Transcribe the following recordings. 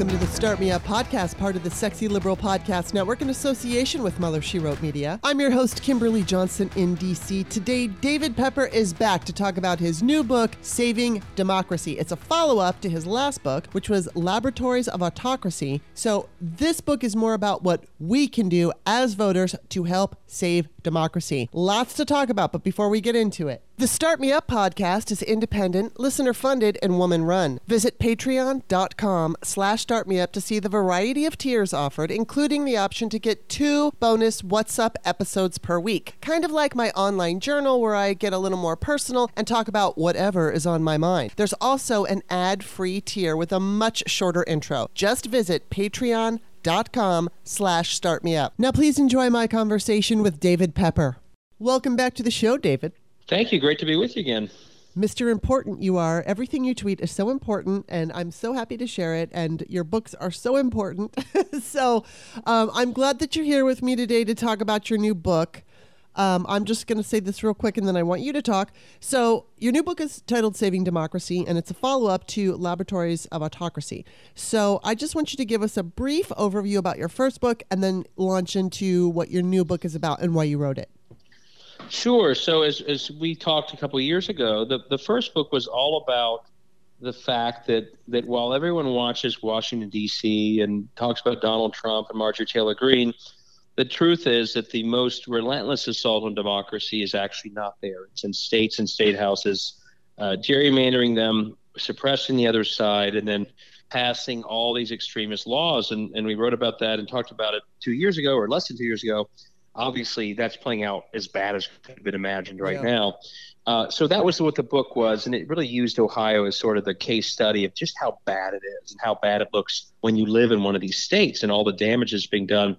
Welcome to the Start Me Up podcast, part of the Sexy Liberal Podcast Network in association with Mother She Wrote Media. I'm your host, Kimberly Johnson in DC. Today, David Pepper is back to talk about his new book, Saving Democracy. It's a follow up to his last book, which was Laboratories of Autocracy. So, this book is more about what we can do as voters to help save democracy. Lots to talk about, but before we get into it, the Start Me Up podcast is independent, listener funded, and woman run. Visit patreon.com slash startmeup to see the variety of tiers offered, including the option to get two bonus What's Up episodes per week. Kind of like my online journal where I get a little more personal and talk about whatever is on my mind. There's also an ad-free tier with a much shorter intro. Just visit patreon.com slash startmeup. Now please enjoy my conversation with David Pepper. Welcome back to the show, David. Thank you. Great to be with you again. Mr. Important, you are. Everything you tweet is so important, and I'm so happy to share it. And your books are so important. so um, I'm glad that you're here with me today to talk about your new book. Um, I'm just going to say this real quick and then I want you to talk. So, your new book is titled Saving Democracy, and it's a follow up to Laboratories of Autocracy. So, I just want you to give us a brief overview about your first book and then launch into what your new book is about and why you wrote it. Sure. So as as we talked a couple years ago, the the first book was all about the fact that that while everyone watches Washington D.C. and talks about Donald Trump and Marjorie Taylor Greene, the truth is that the most relentless assault on democracy is actually not there. It's in states and state houses, uh, gerrymandering them, suppressing the other side, and then passing all these extremist laws. And and we wrote about that and talked about it two years ago or less than two years ago obviously that's playing out as bad as could have been imagined right yeah. now. Uh, so that was what the book was, and it really used Ohio as sort of the case study of just how bad it is and how bad it looks when you live in one of these states and all the damage is being done.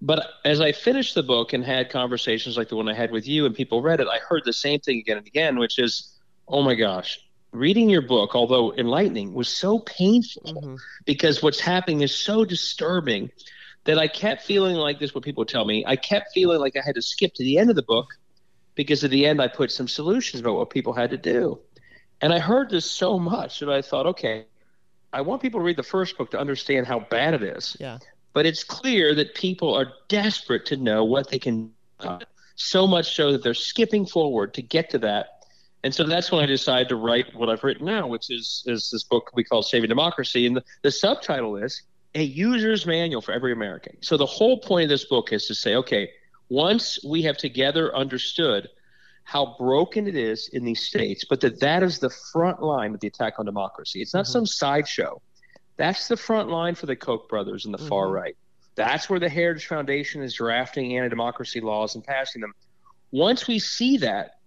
But as I finished the book and had conversations like the one I had with you, and people read it, I heard the same thing again and again, which is, oh my gosh, reading your book, although enlightening, was so painful mm-hmm. because what's happening is so disturbing that I kept feeling like this. What people tell me, I kept feeling like I had to skip to the end of the book because at the end I put some solutions about what people had to do. And I heard this so much that I thought, okay, I want people to read the first book to understand how bad it is. Yeah. But it's clear that people are desperate to know what they can. do. So much so that they're skipping forward to get to that. And so that's when I decided to write what I've written now, which is, is this book we call Saving Democracy. And the, the subtitle is a user's manual for every American. So the whole point of this book is to say, okay, once we have together understood how broken it is in these states, but that that is the front line of the attack on democracy. It's not mm-hmm. some sideshow. That's the front line for the Koch brothers and the mm-hmm. far right. That's where the Heritage Foundation is drafting anti-democracy laws and passing them. Once we see that,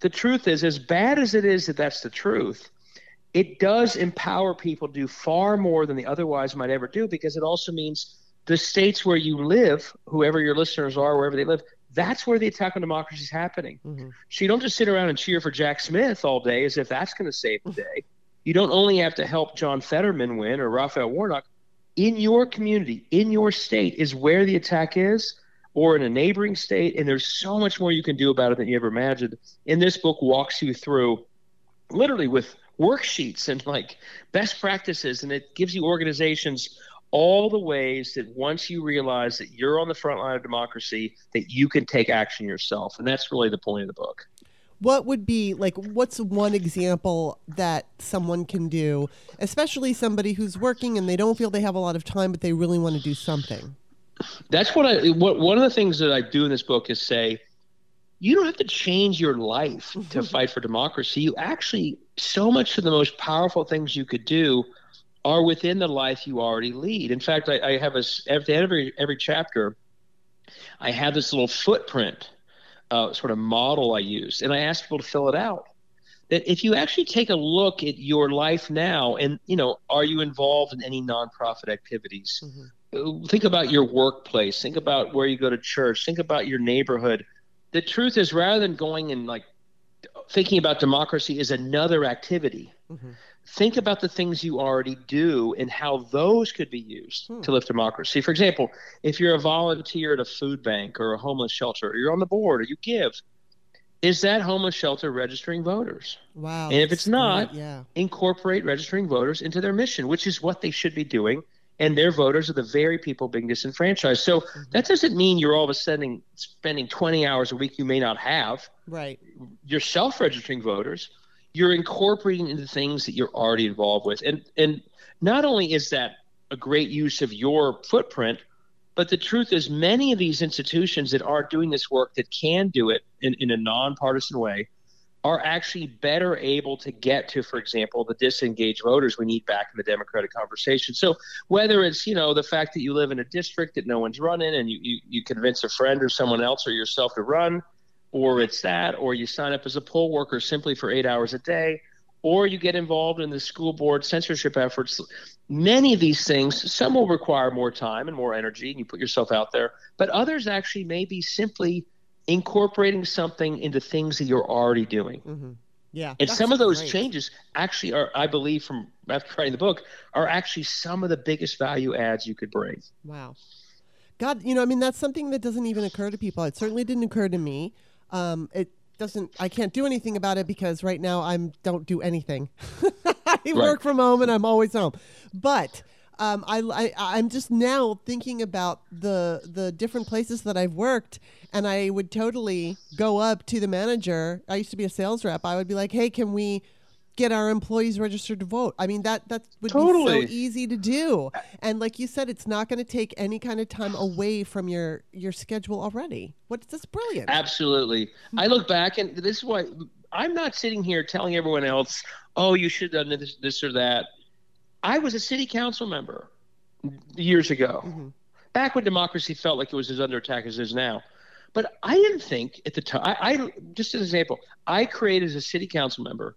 the truth is, as bad as it is that that's the truth, it does empower people to do far more than they otherwise might ever do because it also means the states where you live, whoever your listeners are, wherever they live, that's where the attack on democracy is happening. Mm-hmm. So you don't just sit around and cheer for Jack Smith all day as if that's going to save the day. You don't only have to help John Fetterman win or Raphael Warnock. In your community, in your state, is where the attack is, or in a neighboring state. And there's so much more you can do about it than you ever imagined. And this book walks you through, literally with worksheets and like best practices, and it gives you organizations all the ways that once you realize that you're on the front line of democracy, that you can take action yourself, and that's really the point of the book. What would be like? What's one example that someone can do, especially somebody who's working and they don't feel they have a lot of time, but they really want to do something? That's what I. What one of the things that I do in this book is say you don't have to change your life to mm-hmm. fight for democracy. You actually, so much of the most powerful things you could do are within the life you already lead. In fact, I, I have a, at the end of every, every chapter, I have this little footprint uh, sort of model I use, and I ask people to fill it out. That if you actually take a look at your life now, and you know, are you involved in any nonprofit activities? Mm-hmm. Think about your workplace. Think about where you go to church. Think about your neighborhood the truth is rather than going and like thinking about democracy is another activity mm-hmm. think about the things you already do and how those could be used hmm. to lift democracy for example if you're a volunteer at a food bank or a homeless shelter or you're on the board or you give is that homeless shelter registering voters? Wow. And if it's not, yeah. incorporate registering voters into their mission, which is what they should be doing. And their voters are the very people being disenfranchised. So mm-hmm. that doesn't mean you're all of a sudden spending 20 hours a week you may not have. Right. You're self registering voters. You're incorporating into things that you're already involved with. And and not only is that a great use of your footprint, but the truth is, many of these institutions that are doing this work that can do it in, in a nonpartisan way are actually better able to get to, for example, the disengaged voters we need back in the democratic conversation. So whether it's, you know, the fact that you live in a district that no one's running and you, you, you convince a friend or someone else or yourself to run, or it's that, or you sign up as a poll worker simply for eight hours a day, or you get involved in the school board censorship efforts. Many of these things, some will require more time and more energy, and you put yourself out there, but others actually may be simply incorporating something into things that you're already doing. Mm-hmm. Yeah. And some of those great. changes actually are, I believe, from after writing the book, are actually some of the biggest value adds you could bring. Wow. God, you know, I mean, that's something that doesn't even occur to people. It certainly didn't occur to me. Um, it doesn't I can't do anything about it because right now I'm don't do anything. I right. work from home and I'm always home. But um, I, I am just now thinking about the the different places that I've worked, and I would totally go up to the manager. I used to be a sales rep. I would be like, "Hey, can we get our employees registered to vote. I mean that that would totally. be so easy to do. And like you said, it's not going to take any kind of time away from your your schedule already. What's this brilliant? Absolutely. I look back and this is why I'm not sitting here telling everyone else, "Oh, you should have done this, this or that." I was a city council member years ago. Mm-hmm. Back when democracy felt like it was as under attack as it is now. But I didn't think at the time. I, I just as an example, I created as a city council member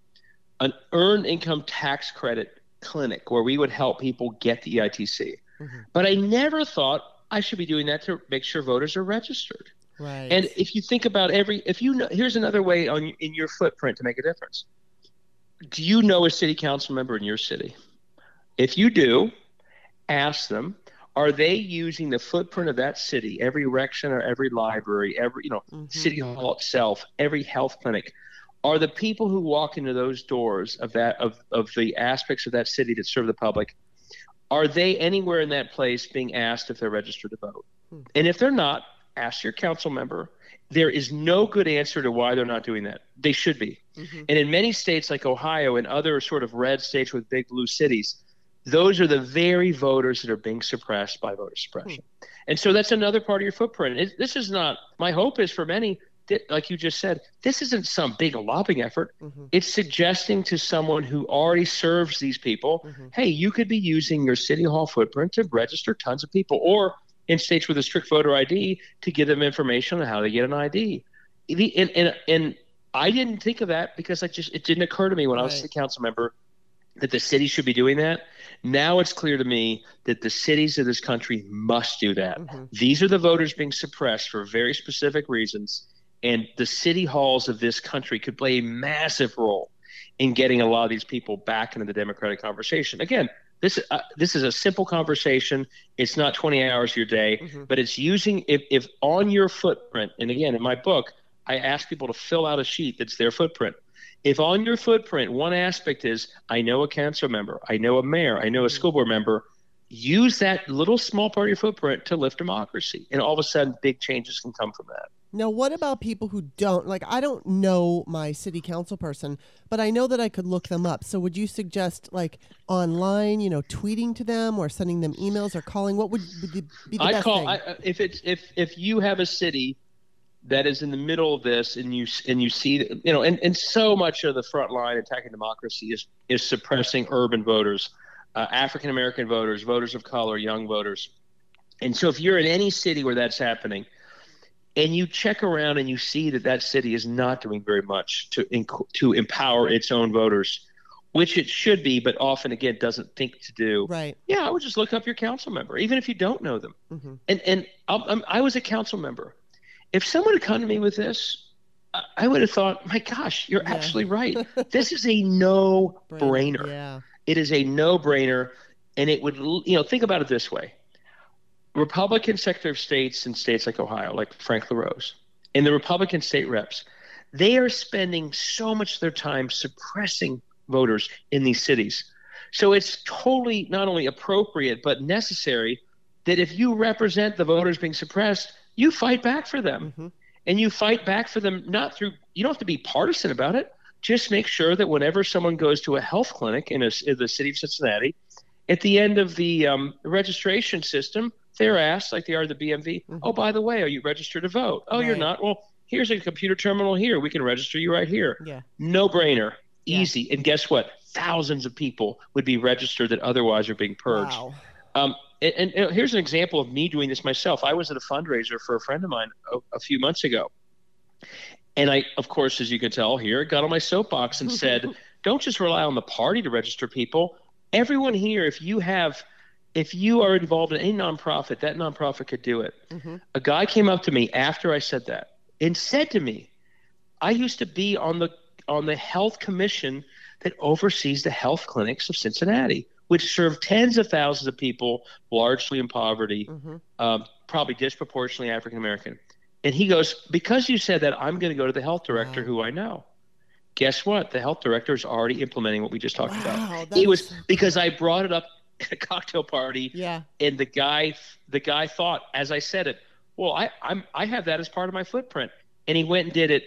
an earned income tax credit clinic where we would help people get the EITC. Mm-hmm. But I never thought I should be doing that to make sure voters are registered. Right. And if you think about every, if you know, here's another way on in your footprint to make a difference. Do you know a city council member in your city? If you do, ask them are they using the footprint of that city every rec center every library every you know mm-hmm. city hall itself every health clinic are the people who walk into those doors of that of, of the aspects of that city that serve the public are they anywhere in that place being asked if they're registered to vote hmm. and if they're not ask your council member there is no good answer to why they're not doing that they should be mm-hmm. and in many states like ohio and other sort of red states with big blue cities those are the very voters that are being suppressed by voter suppression hmm. and so that's another part of your footprint it, this is not my hope is for many like you just said, this isn't some big lobbying effort. Mm-hmm. It's suggesting to someone who already serves these people, mm-hmm. hey, you could be using your city hall footprint to register tons of people, or in states with a strict voter ID, to give them information on how to get an ID. And, and, and I didn't think of that because I just it didn't occur to me when right. I was a council member that the city should be doing that. Now it's clear to me that the cities of this country must do that. Mm-hmm. These are the voters being suppressed for very specific reasons and the city halls of this country could play a massive role in getting a lot of these people back into the democratic conversation. Again, this uh, this is a simple conversation. It's not 20 hours of your day, mm-hmm. but it's using if, if on your footprint. And again, in my book, I ask people to fill out a sheet that's their footprint. If on your footprint, one aspect is I know a council member, I know a mayor, I know a mm-hmm. school board member. Use that little small part of your footprint to lift democracy, and all of a sudden, big changes can come from that. Now, what about people who don't like? I don't know my city council person, but I know that I could look them up. So, would you suggest like online, you know, tweeting to them or sending them emails or calling? What would be the, be the I best call thing? I, if it's if if you have a city that is in the middle of this and you and you see you know and, and so much of the front line attacking democracy is is suppressing urban voters uh, african american voters voters of color young voters and so if you're in any city where that's happening and you check around and you see that that city is not doing very much to to empower its own voters, which it should be, but often again doesn't think to do. Right. Yeah, I would just look up your council member, even if you don't know them. Mm-hmm. And and I'm, i was a council member. If someone had come to me with this, I would have thought, my gosh, you're yeah. absolutely right. this is a no brainer. Yeah. It is a no brainer, and it would you know think about it this way Republican Secretary of States in states like Ohio, like Frank LaRose, and the Republican state reps, They are spending so much of their time suppressing voters in these cities. So it's totally not only appropriate but necessary that if you represent the voters being suppressed, you fight back for them. Mm-hmm. And you fight back for them not through, you don't have to be partisan about it. Just make sure that whenever someone goes to a health clinic in, a, in the city of Cincinnati, at the end of the um, registration system, they're asked, like they are the BMV, mm-hmm. oh, by the way, are you registered to vote? Oh, right. you're not? Well, here's a computer terminal here. We can register you right here. Yeah. No brainer. Easy. Yeah. And guess what? Thousands of people would be registered that otherwise are being purged. Wow. Um, and, and, and, here's an example of me doing this myself. I was at a fundraiser for a friend of mine a, a few months ago. And I, of course, as you can tell here, got on my soapbox and said, don't just rely on the party to register people. Everyone here, if you have if you are involved in any nonprofit, that nonprofit could do it. Mm-hmm. A guy came up to me after I said that and said to me, I used to be on the on the health commission that oversees the health clinics of Cincinnati, which serve tens of thousands of people, largely in poverty, mm-hmm. um, probably disproportionately African American. And he goes, Because you said that, I'm going to go to the health director wow. who I know. Guess what? The health director is already implementing what we just talked wow, about. He was because I brought it up at a cocktail party. Yeah. And the guy, the guy thought, as I said it, well, I, I'm, I have that as part of my footprint. And he went and did it.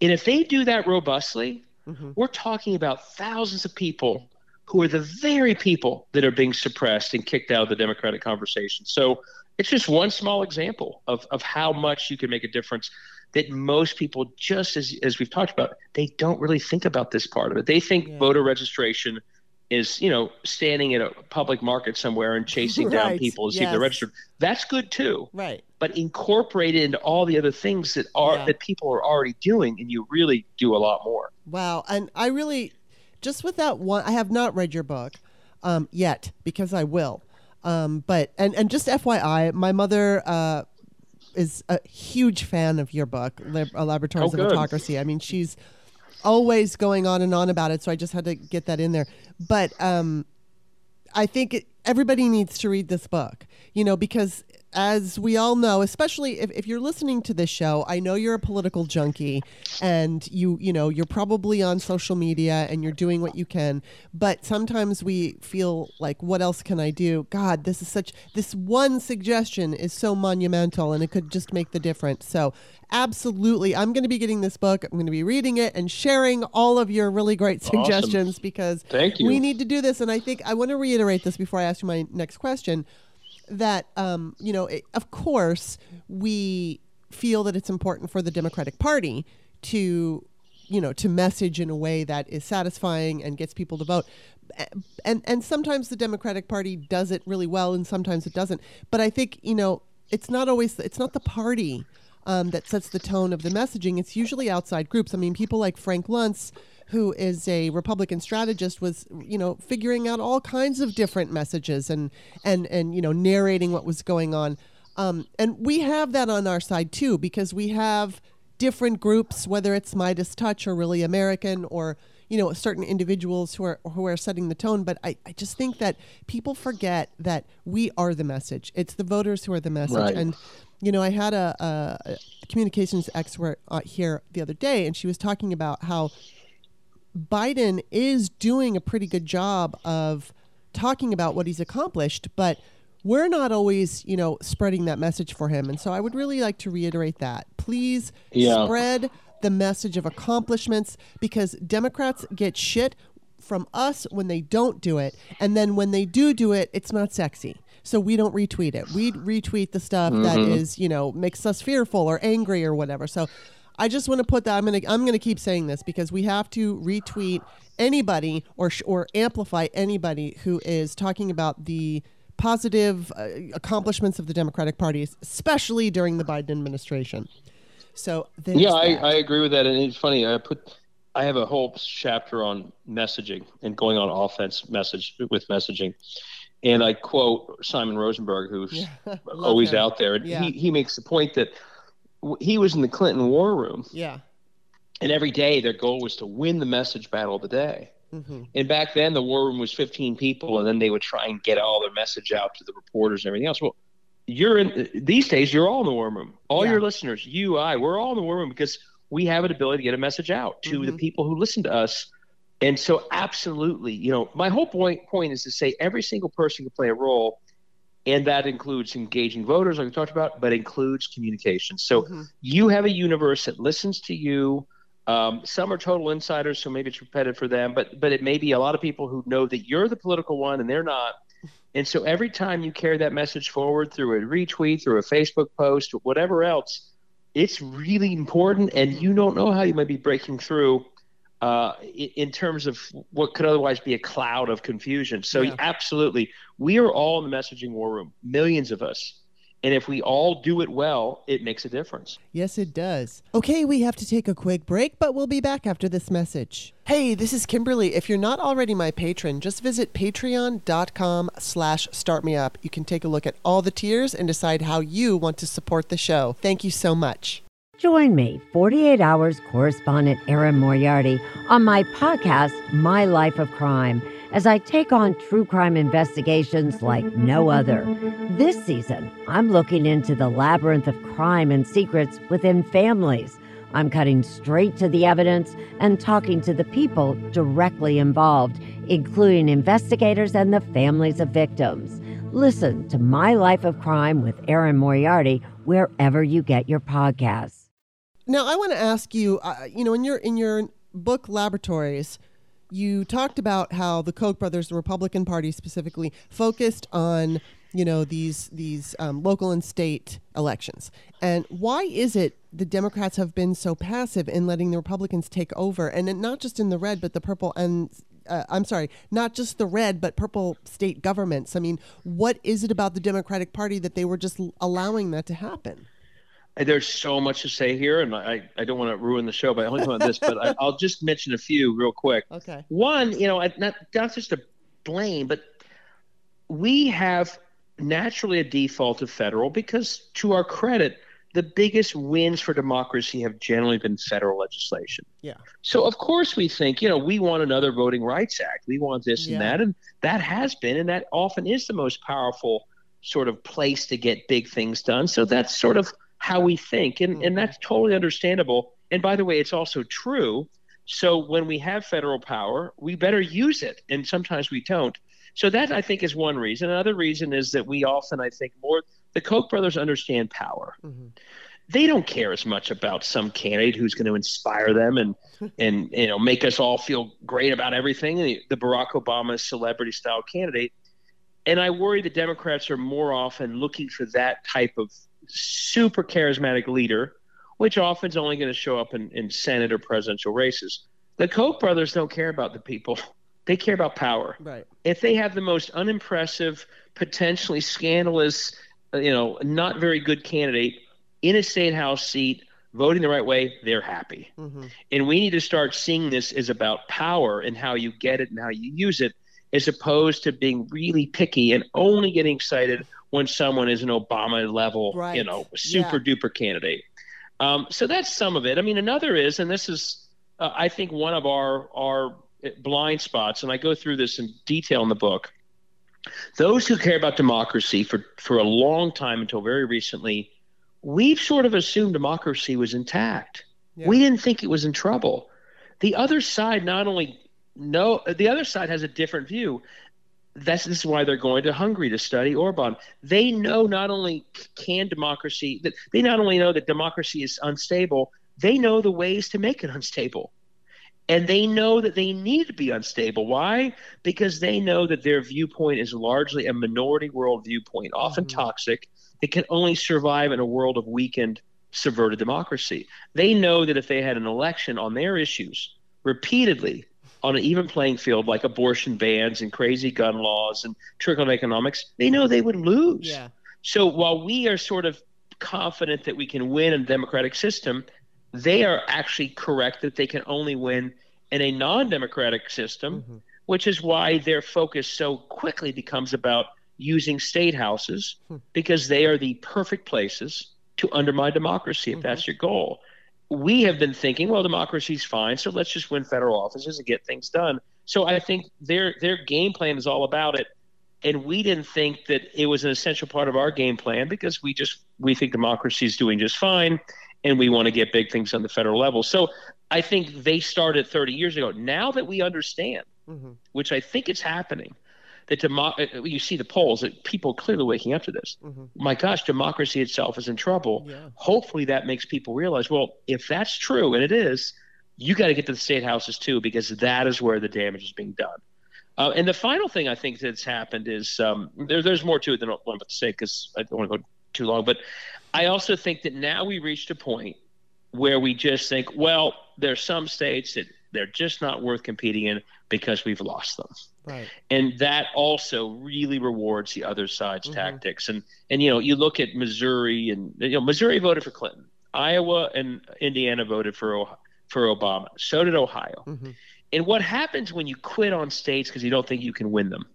And if they do that robustly, mm-hmm. we're talking about thousands of people who are the very people that are being suppressed and kicked out of the democratic conversation. So it's just one small example of, of how much you can make a difference that most people just as, as we've talked about they don't really think about this part of it they think yeah. voter registration is you know standing in a public market somewhere and chasing right. down people to yes. see if they're registered. That's good too. Right. But incorporated into all the other things that are yeah. that people are already doing and you really do a lot more. Wow. And i really just with that one i have not read your book um, yet because i will. Um, but and and just fyi my mother uh, is a huge fan of your book Lab- laboratories oh, of autocracy. I mean she's always going on and on about it, so I just had to get that in there. But um, I think it, everybody needs to read this book, you know, because as we all know, especially if, if you're listening to this show, I know you're a political junkie and you, you know, you're probably on social media and you're doing what you can. But sometimes we feel like, what else can I do? God, this is such, this one suggestion is so monumental and it could just make the difference. So absolutely, I'm going to be getting this book. I'm going to be reading it and sharing all of your really great suggestions awesome. because Thank you. we need to do this. And I think I want to reiterate this before I ask you my next question that um, you know, it, of course, we feel that it's important for the Democratic Party to you know to message in a way that is satisfying and gets people to vote. And and sometimes the democratic party does it really well and sometimes it doesn't. But i think you know it's not always it's not the party um, that sets the tone of the messaging. It's usually outside groups. I mean people like frank luntz who is a Republican strategist, was you know figuring out all kinds of different messages and and and you know narrating what was going on. Um, and we have that on our side too because we have different groups, whether it's Midas Touch or Really American or you know certain individuals who are who are setting the tone. But I, I just think that people forget that we are the message. It's the voters who are the message. Right. And you know, I had a, a communications expert uh, here the other day, and she was talking about how Biden is doing a pretty good job of talking about what he's accomplished, but we're not always, you know, spreading that message for him. And so I would really like to reiterate that. Please yeah. spread the message of accomplishments because Democrats get shit from us when they don't do it. And then when they do do it, it's not sexy. So we don't retweet it. We retweet the stuff mm-hmm. that is, you know, makes us fearful or angry or whatever. So I just want to put that. I'm gonna I'm gonna keep saying this because we have to retweet anybody or or amplify anybody who is talking about the positive uh, accomplishments of the Democratic Party, especially during the Biden administration. So yeah, I, I agree with that, and it's funny. I put I have a whole chapter on messaging and going on offense message with messaging. And I quote Simon Rosenberg, who's yeah, always him. out there. And yeah. he, he makes the point that he was in the Clinton war room. Yeah. And every day their goal was to win the message battle of the day. Mm-hmm. And back then the war room was 15 people, and then they would try and get all their message out to the reporters and everything else. Well, you're in these days. You're all in the war room. All yeah. your listeners, you, I, we're all in the war room because we have an ability to get a message out to mm-hmm. the people who listen to us. And so, absolutely, you know, my whole point point is to say every single person can play a role, and that includes engaging voters, like we talked about, but includes communication. So mm-hmm. you have a universe that listens to you. Um, some are total insiders, so maybe it's repetitive for them, but but it may be a lot of people who know that you're the political one and they're not. And so every time you carry that message forward through a retweet, through a Facebook post, or whatever else, it's really important. And you don't know how you might be breaking through uh, in terms of what could otherwise be a cloud of confusion. So, yeah. absolutely, we are all in the messaging war room, millions of us. And if we all do it well, it makes a difference. Yes, it does. Okay, we have to take a quick break, but we'll be back after this message. Hey, this is Kimberly. If you're not already my patron, just visit patreon.com slash startmeup. You can take a look at all the tiers and decide how you want to support the show. Thank you so much. Join me, 48 Hours correspondent Erin Moriarty, on my podcast, My Life of Crime as I take on true crime investigations like no other. This season, I'm looking into the labyrinth of crime and secrets within families. I'm cutting straight to the evidence and talking to the people directly involved, including investigators and the families of victims. Listen to My Life of Crime with Erin Moriarty wherever you get your podcasts. Now, I want to ask you, uh, you know, in your in your book laboratories, you talked about how the Koch brothers, the Republican Party specifically, focused on you know these these um, local and state elections. And why is it the Democrats have been so passive in letting the Republicans take over, and not just in the red, but the purple and uh, I'm sorry, not just the red, but purple state governments. I mean, what is it about the Democratic Party that they were just allowing that to happen? There's so much to say here, and I, I don't want to ruin the show by only on this, but I, will just mention a few real quick. Okay. One, you know, not not just to blame, but we have naturally a default of federal because, to our credit, the biggest wins for democracy have generally been federal legislation. Yeah. So of course we think, you know, we want another Voting Rights Act, we want this yeah. and that, and that has been, and that often is the most powerful sort of place to get big things done. So that's sort of how we think. And, and mm-hmm. that's totally understandable. And by the way, it's also true. So when we have federal power, we better use it. And sometimes we don't. So that I think is one reason. Another reason is that we often, I think, more the Koch brothers understand power. Mm-hmm. They don't care as much about some candidate who's going to inspire them and and you know make us all feel great about everything. The, the Barack Obama celebrity style candidate. And I worry the Democrats are more often looking for that type of super charismatic leader, which often is only going to show up in, in Senate or presidential races. The Koch brothers don't care about the people. They care about power. Right. If they have the most unimpressive, potentially scandalous, uh, you know, not very good candidate in a state house seat, voting the right way, they're happy. Mm-hmm. And we need to start seeing this as about power and how you get it and how you use it, as opposed to being really picky and only getting excited when someone is an Obama level, right. you know, super yeah. duper candidate. Um, so that's some of it. I mean, another is, and this is, uh, I think, one of our our blind spots, and I go through this in detail in the book. Those who care about democracy for for a long time until very recently, we've sort of assumed democracy was intact. Yeah. We didn't think it was in trouble. The other side not only no, the other side has a different view this is why they're going to Hungary to study Orban. They know not only can democracy that they not only know that democracy is unstable, they know the ways to make it unstable. And they know that they need to be unstable. Why? Because they know that their viewpoint is largely a minority world viewpoint, often mm-hmm. toxic, that can only survive in a world of weakened, subverted democracy. They know that if they had an election on their issues repeatedly, on an even playing field like abortion bans and crazy gun laws and trickle economics, they know they would lose. Yeah. So while we are sort of confident that we can win in a democratic system, they are actually correct that they can only win in a non-democratic system, mm-hmm. which is why their focus so quickly becomes about using state houses hmm. because they are the perfect places to undermine democracy if mm-hmm. that's your goal we have been thinking, well, democracy's fine, so let's just win federal offices and get things done. So I think their their game plan is all about it, and we didn't think that it was an essential part of our game plan because we just we think democracy is doing just fine, and we want to get big things on the federal level. So I think they started 30 years ago. Now that we understand, mm-hmm. which I think is happening, that demo- uh, you see the polls that people clearly waking up to this. Mm-hmm. My gosh, democracy itself is in trouble. Yeah. Hopefully, that makes people realize, well, if that's true, and it is, you got to get to the state houses too, because that is where the damage is being done. Uh, and the final thing I think that's happened is um, there, there's more to it than I want to say because I don't want to go too long. But I also think that now we reached a point where we just think, well, there's some states that they're just not worth competing in because we've lost them. Right. And that also really rewards the other side's mm-hmm. tactics. And and you know, you look at Missouri and you know, Missouri voted for Clinton. Iowa and Indiana voted for for Obama. So did Ohio. Mm-hmm. And what happens when you quit on states because you don't think you can win them?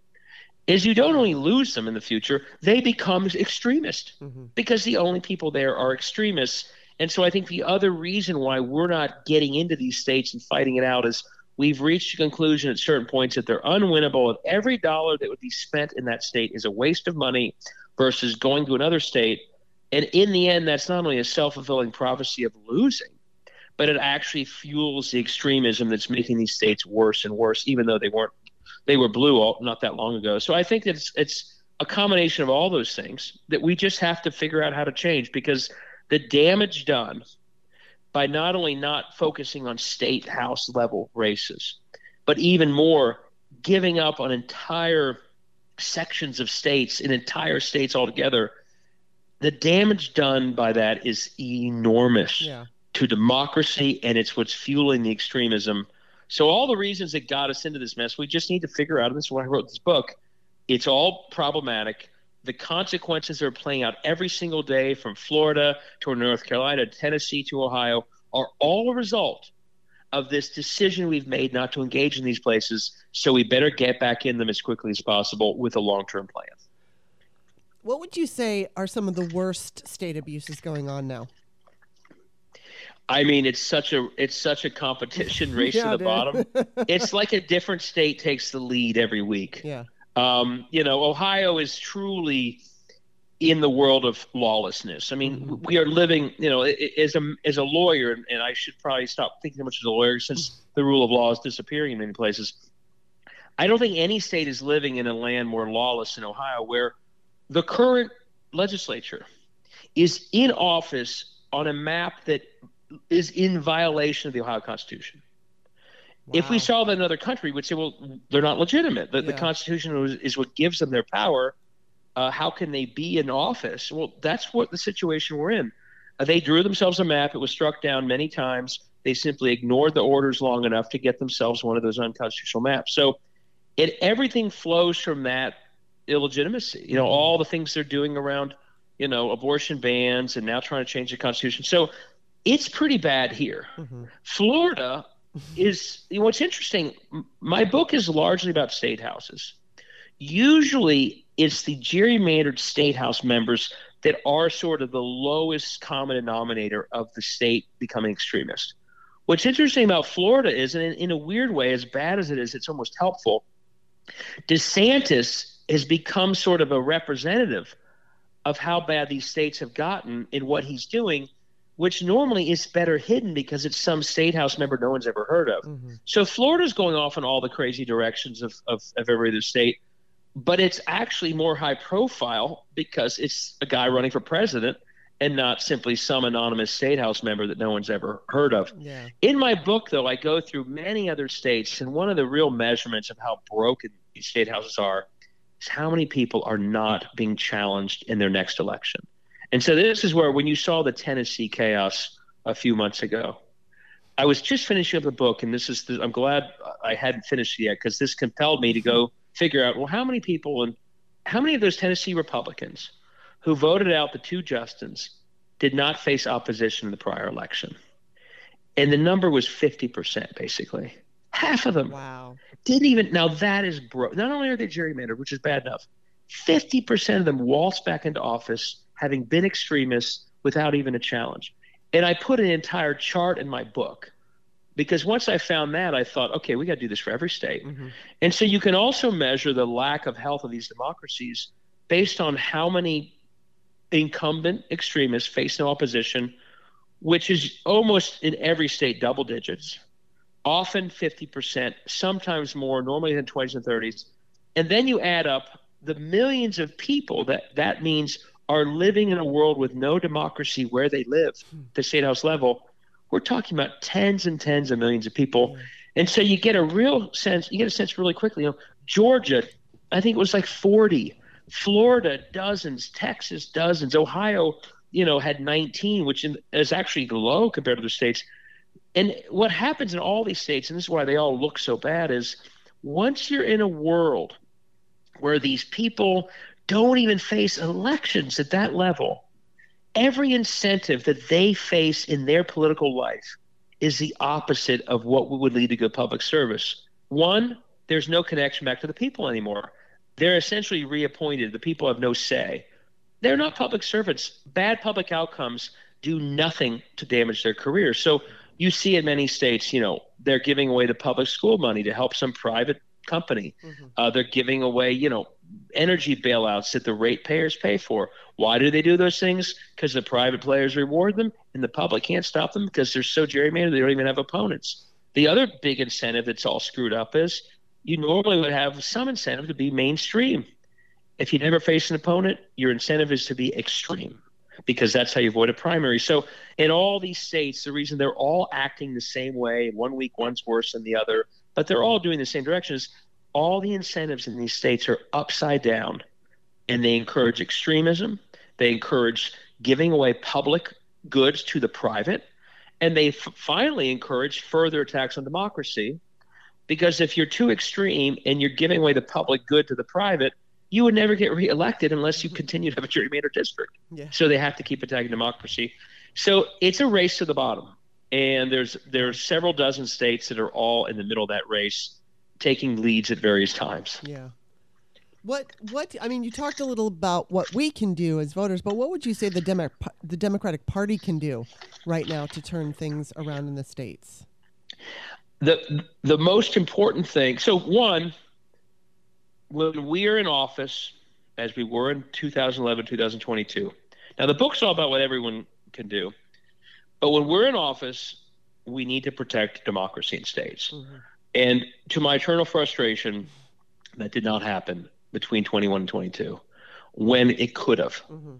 is you don't only lose them in the future, they become extremist mm-hmm. because the only people there are extremists. And so I think the other reason why we're not getting into these states and fighting it out is we've reached a conclusion at certain points that they're unwinnable. And every dollar that would be spent in that state is a waste of money versus going to another state. And in the end, that's not only a self fulfilling prophecy of losing, but it actually fuels the extremism that's making these states worse and worse, even though they weren't they were blue all, not that long ago. So I think it's it's a combination of all those things that we just have to figure out how to change because the damage done by not only not focusing on state house level races, but even more giving up on entire sections of states and entire states altogether. The damage done by that is enormous yeah. to democracy, and it's what's fueling the extremism so all the reasons that got us into this mess, we just need to figure out. And this is why I wrote this book. It's all problematic. The consequences are playing out every single day from Florida to North Carolina, Tennessee to Ohio, are all a result of this decision we've made not to engage in these places. So we better get back in them as quickly as possible with a long term plan. What would you say are some of the worst state abuses going on now? I mean, it's such a it's such a competition race yeah, to the dude. bottom. it's like a different state takes the lead every week. Yeah. Um, you know, Ohio is truly in the world of lawlessness. I mean, mm-hmm. we are living, you know, as a as a lawyer, and I should probably stop thinking so much as a lawyer since the rule of law is disappearing in many places. I don't think any state is living in a land more lawless than Ohio, where the current legislature is in office on a map that is in violation of the Ohio Constitution. Wow. If we saw that in another country, we'd say, well, they're not legitimate. The, yeah. the Constitution is, is, what gives them their power. Uh, how can they be in office? Well, that's what the situation we're in. Uh, they drew themselves a map. It was struck down many times. They simply ignored the orders long enough to get themselves one of those unconstitutional maps. So, it everything flows from that illegitimacy. You know, mm-hmm. all the things they're doing around, you know, abortion bans and now trying to change the Constitution. So it's pretty bad here. Mm-hmm. Florida is you know, what's interesting. My book is largely about state houses. Usually, it's the gerrymandered state house members that are sort of the lowest common denominator of the state becoming extremist. What's interesting about Florida is, and in, in a weird way, as bad as it is, it's almost helpful. DeSantis has become sort of a representative of how bad these states have gotten in what he's doing which normally is better hidden because it's some state house member no one's ever heard of. Mm-hmm. So Florida's going off in all the crazy directions of, of, of every other state, but it's actually more high profile because it's a guy running for president and not simply some anonymous state house member that no one's ever heard of. Yeah. In my book, though, I go through many other states, and one of the real measurements of how broken these state houses are is how many people are not being challenged in their next election. And so this is where when you saw the Tennessee chaos a few months ago, I was just finishing up the book, and this is the, I'm glad I hadn't finished it yet because this compelled me to go figure out well how many people and how many of those Tennessee Republicans who voted out the two Justins did not face opposition in the prior election, and the number was 50 percent basically. Half of them wow. didn't even. Now that is broke. Not only are they gerrymandered, which is bad enough, 50 percent of them waltzed back into office having been extremists without even a challenge. And I put an entire chart in my book because once I found that, I thought, okay, we got to do this for every state. Mm-hmm. And so you can also measure the lack of health of these democracies based on how many incumbent extremists face no opposition, which is almost in every state double digits, often 50%, sometimes more, normally in the 20s and 30s. And then you add up the millions of people that that means are living in a world with no democracy where they live, hmm. the state house level. We're talking about tens and tens of millions of people. And so you get a real sense, you get a sense really quickly. You know, Georgia, I think it was like 40, Florida, dozens, Texas, dozens, Ohio, you know, had 19, which is actually low compared to the states. And what happens in all these states, and this is why they all look so bad, is once you're in a world where these people don't even face elections at that level, every incentive that they face in their political life is the opposite of what would lead to good public service. One, there's no connection back to the people anymore. They're essentially reappointed. The people have no say. They're not public servants. Bad public outcomes do nothing to damage their careers. So you see in many states, you know, they're giving away the public school money to help some private company. Mm-hmm. Uh, they're giving away, you know, energy bailouts that the ratepayers pay for. Why do they do those things? Because the private players reward them, and the public can't stop them because they're so gerrymandered they don't even have opponents. The other big incentive that's all screwed up is you normally would have some incentive to be mainstream. If you never face an opponent, your incentive is to be extreme because that's how you avoid a primary. So in all these states, the reason they're all acting the same way, one week one's worse than the other, but they're all doing the same direction is all the incentives in these states are upside down and they encourage extremism. They encourage giving away public goods to the private. And they f- finally encourage further attacks on democracy because if you're too extreme and you're giving away the public good to the private, you would never get reelected unless you continue to have a gerrymandered district. Yeah. So they have to keep attacking democracy. So it's a race to the bottom. And there's there's several dozen states that are all in the middle of that race, taking leads at various times. Yeah. What what I mean, you talked a little about what we can do as voters, but what would you say the Demo- the Democratic Party can do right now to turn things around in the states? the the most important thing. So one, when we are in office, as we were in 2011, 2022. Now the book's all about what everyone can do, but when we're in office, we need to protect democracy in states. Mm-hmm. And to my eternal frustration, that did not happen between 21 and 22 when it could have. Mm-hmm.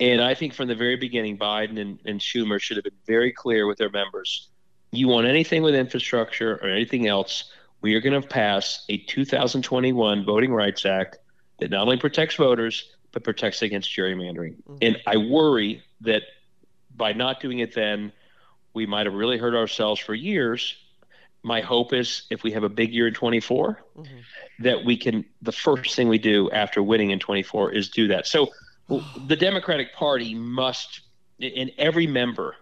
And I think from the very beginning, Biden and, and Schumer should have been very clear with their members you want anything with infrastructure or anything else, we are going to pass a 2021 Voting Rights Act that not only protects voters, but protects against gerrymandering. Mm-hmm. And I worry that by not doing it then, we might have really hurt ourselves for years. My hope is if we have a big year in 24, mm-hmm. that we can, the first thing we do after winning in 24 is do that. So the Democratic Party must, in every member,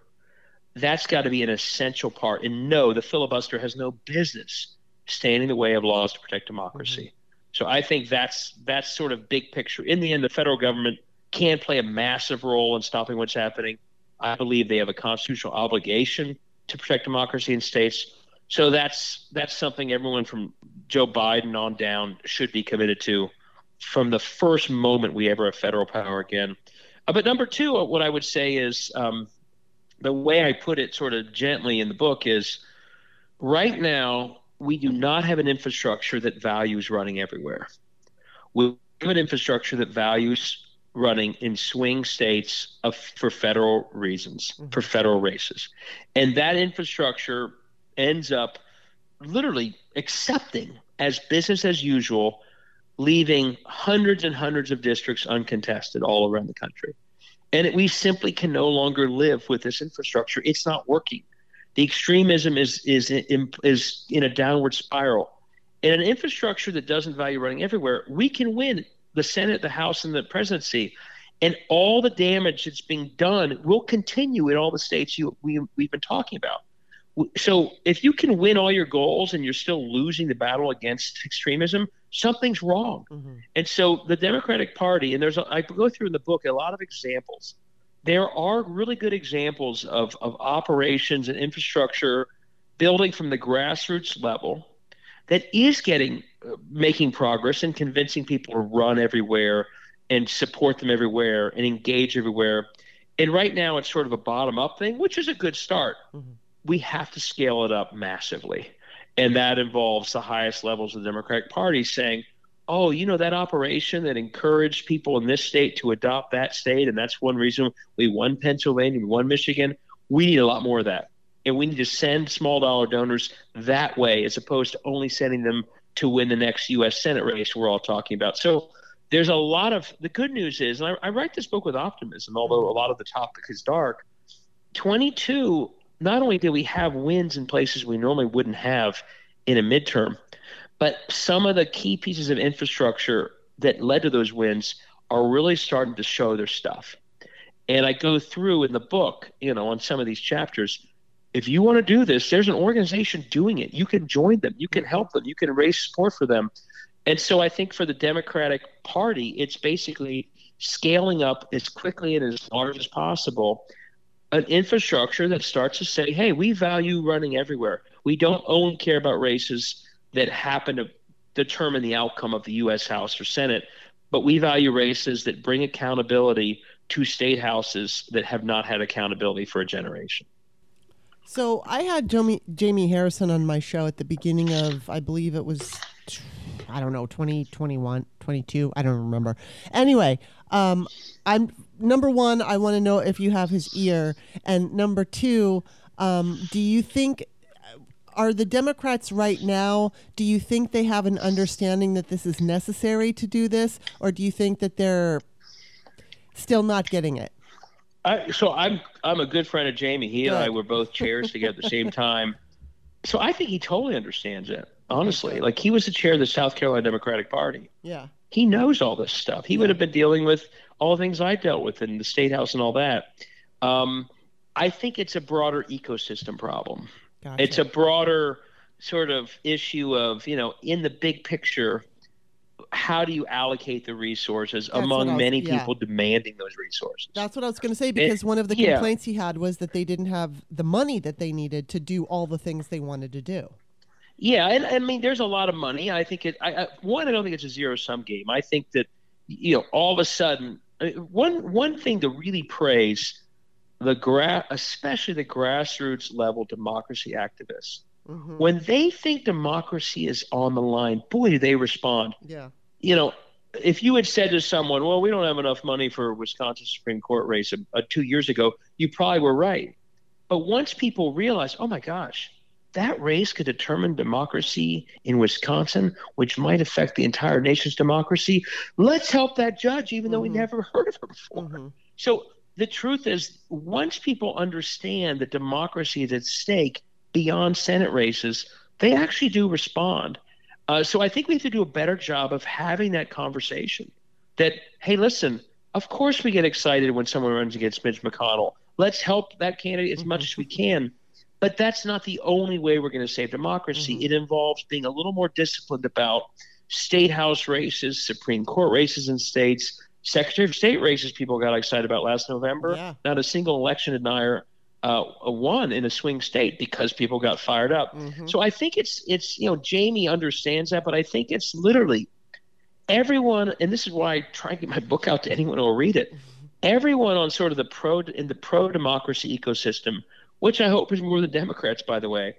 that's got to be an essential part. And no, the filibuster has no business standing in the way of laws to protect democracy. Mm-hmm. So I think that's that's sort of big picture. In the end, the federal government can play a massive role in stopping what's happening. I believe they have a constitutional obligation to protect democracy in states. So that's that's something everyone from Joe Biden on down should be committed to from the first moment we ever have federal power again. Uh, but number two, what I would say is um, the way I put it sort of gently in the book is right now, we do not have an infrastructure that values running everywhere. We have an infrastructure that values running in swing states of, for federal reasons, mm-hmm. for federal races. And that infrastructure ends up literally accepting as business as usual, leaving hundreds and hundreds of districts uncontested all around the country. And we simply can no longer live with this infrastructure. It's not working. The extremism is is in, is in a downward spiral. In an infrastructure that doesn't value running everywhere, we can win the Senate, the House, and the presidency. And all the damage that's being done will continue in all the states you, we, we've been talking about. So if you can win all your goals and you're still losing the battle against extremism, something's wrong. Mm-hmm. And so the Democratic Party, and there's a, I go through in the book a lot of examples. There are really good examples of, of operations and infrastructure building from the grassroots level that is getting uh, making progress and convincing people to run everywhere and support them everywhere and engage everywhere And right now, it's sort of a bottom up thing, which is a good start. Mm-hmm. We have to scale it up massively. And that involves the highest levels of the Democratic Party saying, oh, you know, that operation that encouraged people in this state to adopt that state, and that's one reason we won Pennsylvania, we won Michigan. We need a lot more of that. And we need to send small dollar donors that way as opposed to only sending them to win the next U.S. Senate race we're all talking about. So there's a lot of the good news is, and I, I write this book with optimism, although a lot of the topic is dark. 22, not only did we have wins in places we normally wouldn't have in a midterm, but some of the key pieces of infrastructure that led to those wins are really starting to show their stuff. And I go through in the book, you know, on some of these chapters. If you want to do this, there's an organization doing it. You can join them, you can help them, you can raise support for them. And so I think for the Democratic Party, it's basically scaling up as quickly and as large as possible an infrastructure that starts to say, hey, we value running everywhere. We don't only care about races that happen to determine the outcome of the U.S. House or Senate, but we value races that bring accountability to state houses that have not had accountability for a generation. So I had Jamie, Jamie Harrison on my show at the beginning of, I believe it was, I don't know, 2021, 22, I don't remember. Anyway, um, I'm number one, I want to know if you have his ear. And number two, um, do you think are the Democrats right now? Do you think they have an understanding that this is necessary to do this, or do you think that they're still not getting it? I, so I'm I'm a good friend of Jamie. He and I were both chairs together at the same time. So I think he totally understands it. Honestly, like he was the chair of the South Carolina Democratic Party. Yeah, he knows all this stuff. He would have been dealing with all the things I dealt with in the state house and all that. Um, I think it's a broader ecosystem problem. Gotcha. It's a broader sort of issue of, you know, in the big picture, how do you allocate the resources That's among was, many yeah. people demanding those resources? That's what I was going to say because it, one of the complaints yeah. he had was that they didn't have the money that they needed to do all the things they wanted to do. Yeah, and I mean, there's a lot of money. I think it. I, I, one, I don't think it's a zero sum game. I think that you know, all of a sudden, one one thing to really praise the gra- especially the grassroots level democracy activists. Mm-hmm. when they think democracy is on the line boy do they respond. Yeah. You know if you had said to someone well we don't have enough money for a wisconsin supreme court race uh, two years ago you probably were right. But once people realize oh my gosh that race could determine democracy in Wisconsin, which might affect the entire nation's democracy. Let's help that judge, even mm-hmm. though we mm-hmm. never heard of her before. Mm-hmm. So the truth is, once people understand that democracy is at stake beyond Senate races, they actually do respond. Uh, so I think we have to do a better job of having that conversation. That hey, listen, of course we get excited when someone runs against Mitch McConnell. Let's help that candidate as much as we can. But that's not the only way we're going to save democracy. Mm-hmm. It involves being a little more disciplined about state house races, Supreme Court races in states, Secretary of State races people got excited about last November. Yeah. Not a single election denier uh, won in a swing state because people got fired up. Mm-hmm. So I think it's it's you know Jamie understands that, but I think it's literally everyone, and this is why I try to get my book out to anyone who will read it. Mm-hmm. Everyone on sort of the pro in the pro democracy ecosystem, which I hope is more than Democrats, by the way.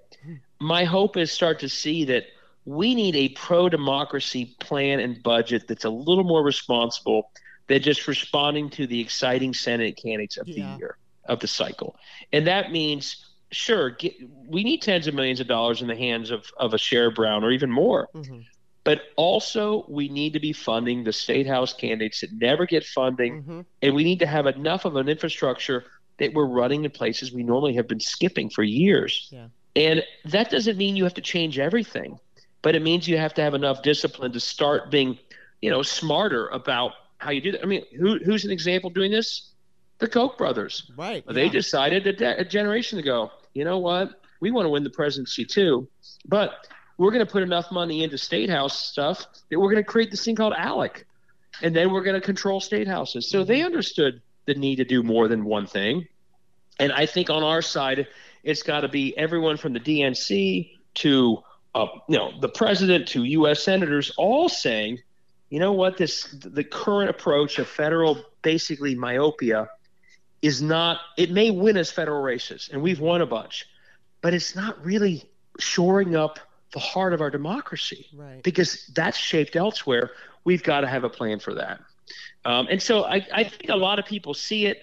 My hope is start to see that we need a pro democracy plan and budget that's a little more responsible they're just responding to the exciting Senate candidates of yeah. the year of the cycle, and that means sure get, we need tens of millions of dollars in the hands of of a Sherrod Brown or even more. Mm-hmm. But also, we need to be funding the state house candidates that never get funding, mm-hmm. and we need to have enough of an infrastructure that we're running in places we normally have been skipping for years. Yeah. And that doesn't mean you have to change everything, but it means you have to have enough discipline to start being, you know, smarter about how you do that. I mean, who, who's an example doing this? The Koch brothers. Right. They yeah. decided a, de- a generation ago, you know what? We want to win the presidency too, but we're going to put enough money into state house stuff that we're going to create this thing called ALEC, and then we're going to control state houses. So they mm-hmm. understood the need to do more than one thing, and I think on our side, it's got to be everyone from the DNC to uh, you know the president to U.S. senators all saying you know what this the current approach of federal basically myopia is not, it may win us federal races, and we've won a bunch, but it's not really shoring up the heart of our democracy Right. because that's shaped elsewhere. We've got to have a plan for that. Um, and so I, I think a lot of people see it,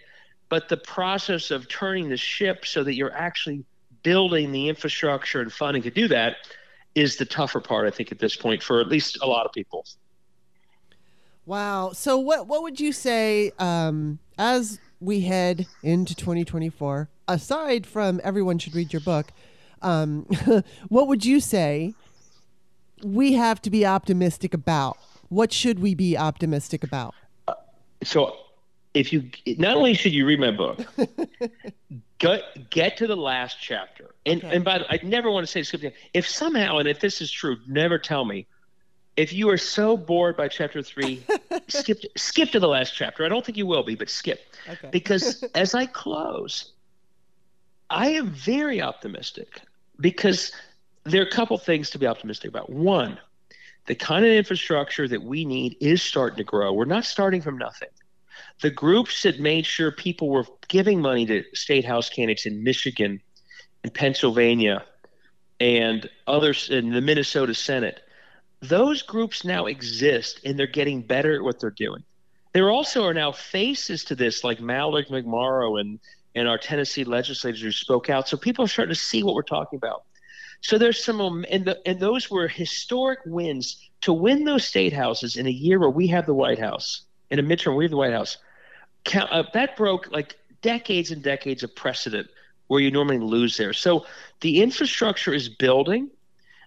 but the process of turning the ship so that you're actually building the infrastructure and funding to do that is the tougher part, I think, at this point for at least a lot of people. Wow. So what what would you say um, as we head into 2024? Aside from everyone should read your book, um, what would you say we have to be optimistic about? What should we be optimistic about? Uh, so if you not only should you read my book, get get to the last chapter. And Okay. and by the, way, I never want to say skip. If somehow, and if this is true, never tell me. If you are so bored by chapter three, skip skip to the last chapter. I don't think you will be, but skip Okay. because as I close, I am very optimistic because there are a couple things to be optimistic about. One, the kind of infrastructure that we need is starting to grow. We're not starting from nothing. The groups that made sure people were giving money to state house candidates in Michigan and Pennsylvania and others in the Minnesota Senate, those groups now exist and they're getting better at what they're doing. There also are now faces to this, like Mallory McMorrow and, and our Tennessee legislators who spoke out. So people are starting to see what we're talking about. So there's some, and, the, and those were historic wins to win those state houses in a year where we have the White House, in a midterm, we have the White House. Count, uh, that broke like decades and decades of precedent where you normally lose there. So the infrastructure is building.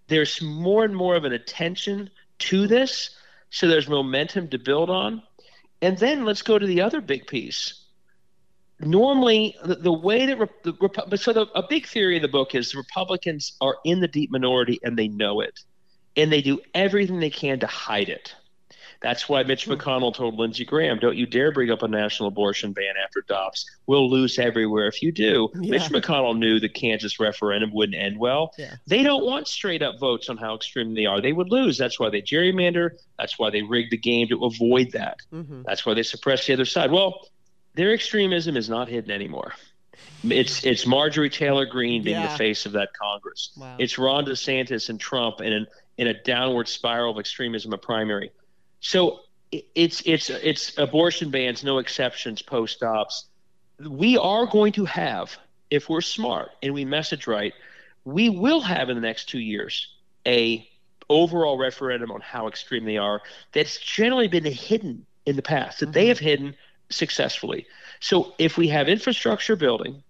There's more and more of an attention to this. So there's momentum to build on. And then let's go to the other big piece. Normally, the, the way that the Repu- so the, a big theory in the book is Republicans are in the deep minority and they know it, and they do everything they can to hide it. That's why Mitch McConnell told Lindsey Graham, "Don't you dare bring up a national abortion ban after Dobbs. We'll lose everywhere if you do." Yeah. Mitch McConnell knew the Kansas referendum wouldn't end well. Yeah. They don't want straight up votes on how extreme they are. They would lose. That's why they gerrymander. That's why they rigged the game to avoid that. hmm That's why they suppress the other side. Well, their extremism is not hidden anymore. It's it's Marjorie Taylor Greene being Yeah. the face of that Congress. Wow. It's Ron DeSantis and Trump in an, in a downward spiral of extremism, a primary. So it's it's it's abortion bans, no exceptions, post ops. We are going to have, if we're smart and we message right, we will have in the next two years a overall referendum on how extreme they are. That's generally been hidden in the past that they Mhm. have hidden successfully. So if we have infrastructure building,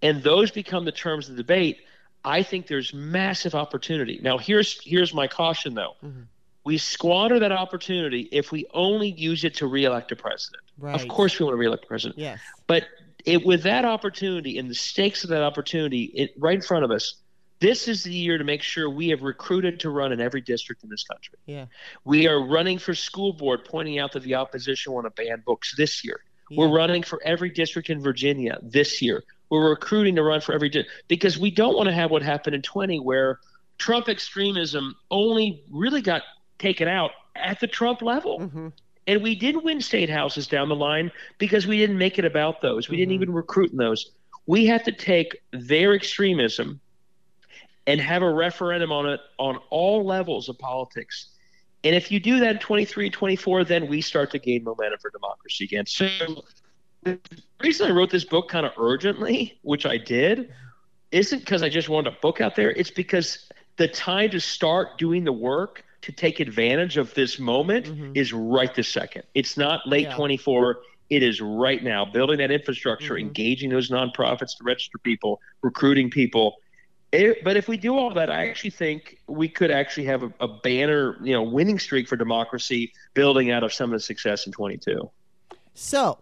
and those become the terms of the debate, I think there's massive opportunity. Now, here's here's my caution though. Mhm. We squander that opportunity if we only use it to reelect a president. Right. Of course, we want to reelect a president, Yes. but it, with that opportunity and the stakes of that opportunity it, right in front of us, this is the year to make sure we have recruited to run in every district in this country. Yeah. We are running for school board, pointing out that the opposition want to ban books this year. Yeah. We're running for every district in Virginia this year. We're recruiting to run for every di- because we don't want to have what happened in 20 where Trump extremism only really got taken out at the Trump level. Mhm. And we did win state houses down the line because we didn't make it about those. We didn't Mhm. even recruit in those. We have to take their extremism and have a referendum on it on all levels of politics. And if you do that in 23, 24, then we start to gain momentum for democracy again. So the reason I wrote this book kind of urgently, which I did, isn't because I just wanted a book out there. It's because the time to start doing the work to take advantage of this moment Mhm. is right this second. It's not late Yeah. 24. It is right now. Building that infrastructure, Mhm. engaging those nonprofits to register people, recruiting people. It- but if we do all that, I actually think we could actually have a, a banner, you know, winning streak for democracy, building out of some of the success in 22. So,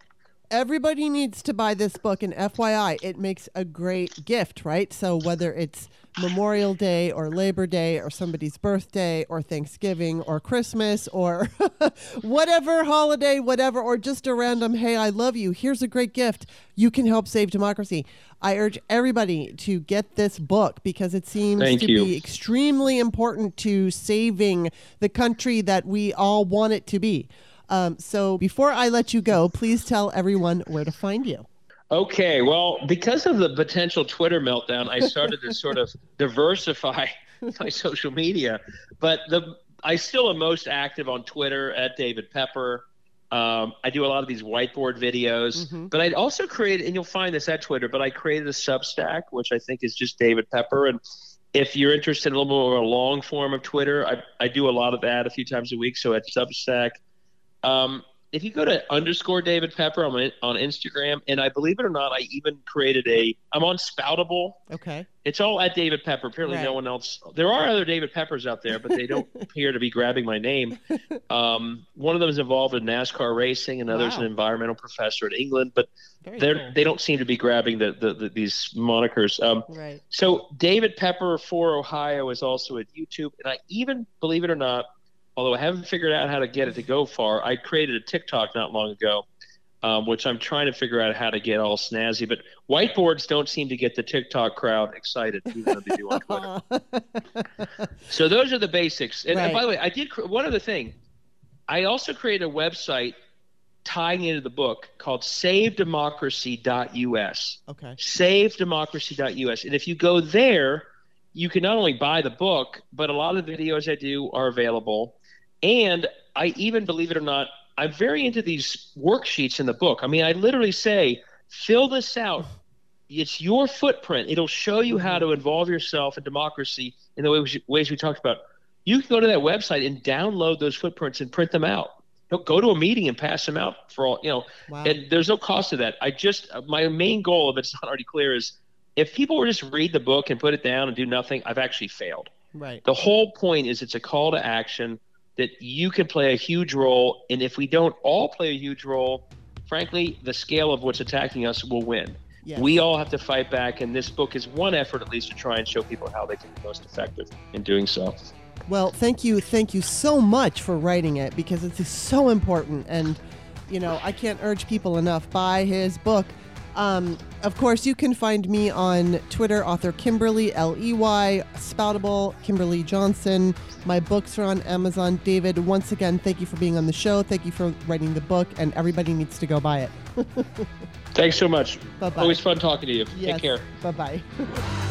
everybody needs to buy this book. And FYI, it makes a great gift, right? So, whether it's Memorial Day or Labor Day or somebody's birthday or Thanksgiving or Christmas or whatever holiday, whatever, or just a random, hey, I love you, here's a great gift. You can help save democracy. I urge everybody to get this book because it seems Thank to you. be extremely important to saving the country that we all want it to be. Um, so before I let you go, please tell everyone where to find you. Okay, well, because of the potential Twitter meltdown, I started to sort of diversify my social media. But the I still am most active on Twitter at David Pepper. Um, I do a lot of these whiteboard videos, Mhm. but I also created, and you'll find this at Twitter, but I created a Substack, which I think is just David Pepper. And if you're interested in a little more of a long form of Twitter, I, I do a lot of that a few times a week. So at Substack, um, if you go to underscore David Pepper on, on Instagram, and I believe it or not, I even created a, I'm on Spoutable. Okay. It's all at David Pepper. Apparently, no one else. There are other David Peppers out there, but they don't appear to be grabbing my name. Um, one of them is involved in NASCAR racing, another's Wow. an environmental professor in England, but Very they're cool. they don't seem to be grabbing the, the, the these monikers. Um, Right. so David Pepper for Ohio is also at YouTube, and I even believe it or not, although I haven't figured out how to get it to go far, I created a TikTok not long ago, um, which I'm trying to figure out how to get all snazzy. But whiteboards don't seem to get the TikTok crowd excited, even though they do on Twitter. So those are the basics. And, and by the way, I did cr- one other thing. I also created a website tying into the book called SaveDemocracy.us okay. savedemocracy.us. And if you go there, you can not only buy the book, but a lot of the videos I do are available. And I even, believe it or not, I'm very into these worksheets in the book. I mean, I literally say, fill this out. It's your footprint. It'll show you how to mm-hmm. involve yourself in democracy in the ways, ways we talked about. You can go to that website and download those footprints and print them out. Don't go to a meeting and pass them out for all, you know, Wow. and there's no cost to that. I just uh, my main goal, if it's not already clear, is if people were just read the book and put it down and do nothing, I've actually failed. right. The whole point is it's a call to action that you can play a huge role, and if we don't all play a huge role, frankly, the scale of what's attacking us will win. Yes. We all have to fight back, and this book is one effort, at least, to try and show people how they can be most effective in doing so. Well, thank you, thank you so much for writing it because it's so important, and you know I can't urge people enough buy his book. Um, of course, you can find me on Twitter, author Kimberly L E Y, Spoutable Kimberly Johnson. My books are on Amazon. David, once again, thank you for being on the show. Thank you for writing the book, and everybody needs to go buy it. Thanks so much. Bye bye. Always fun talking to you. Take care. Bye bye.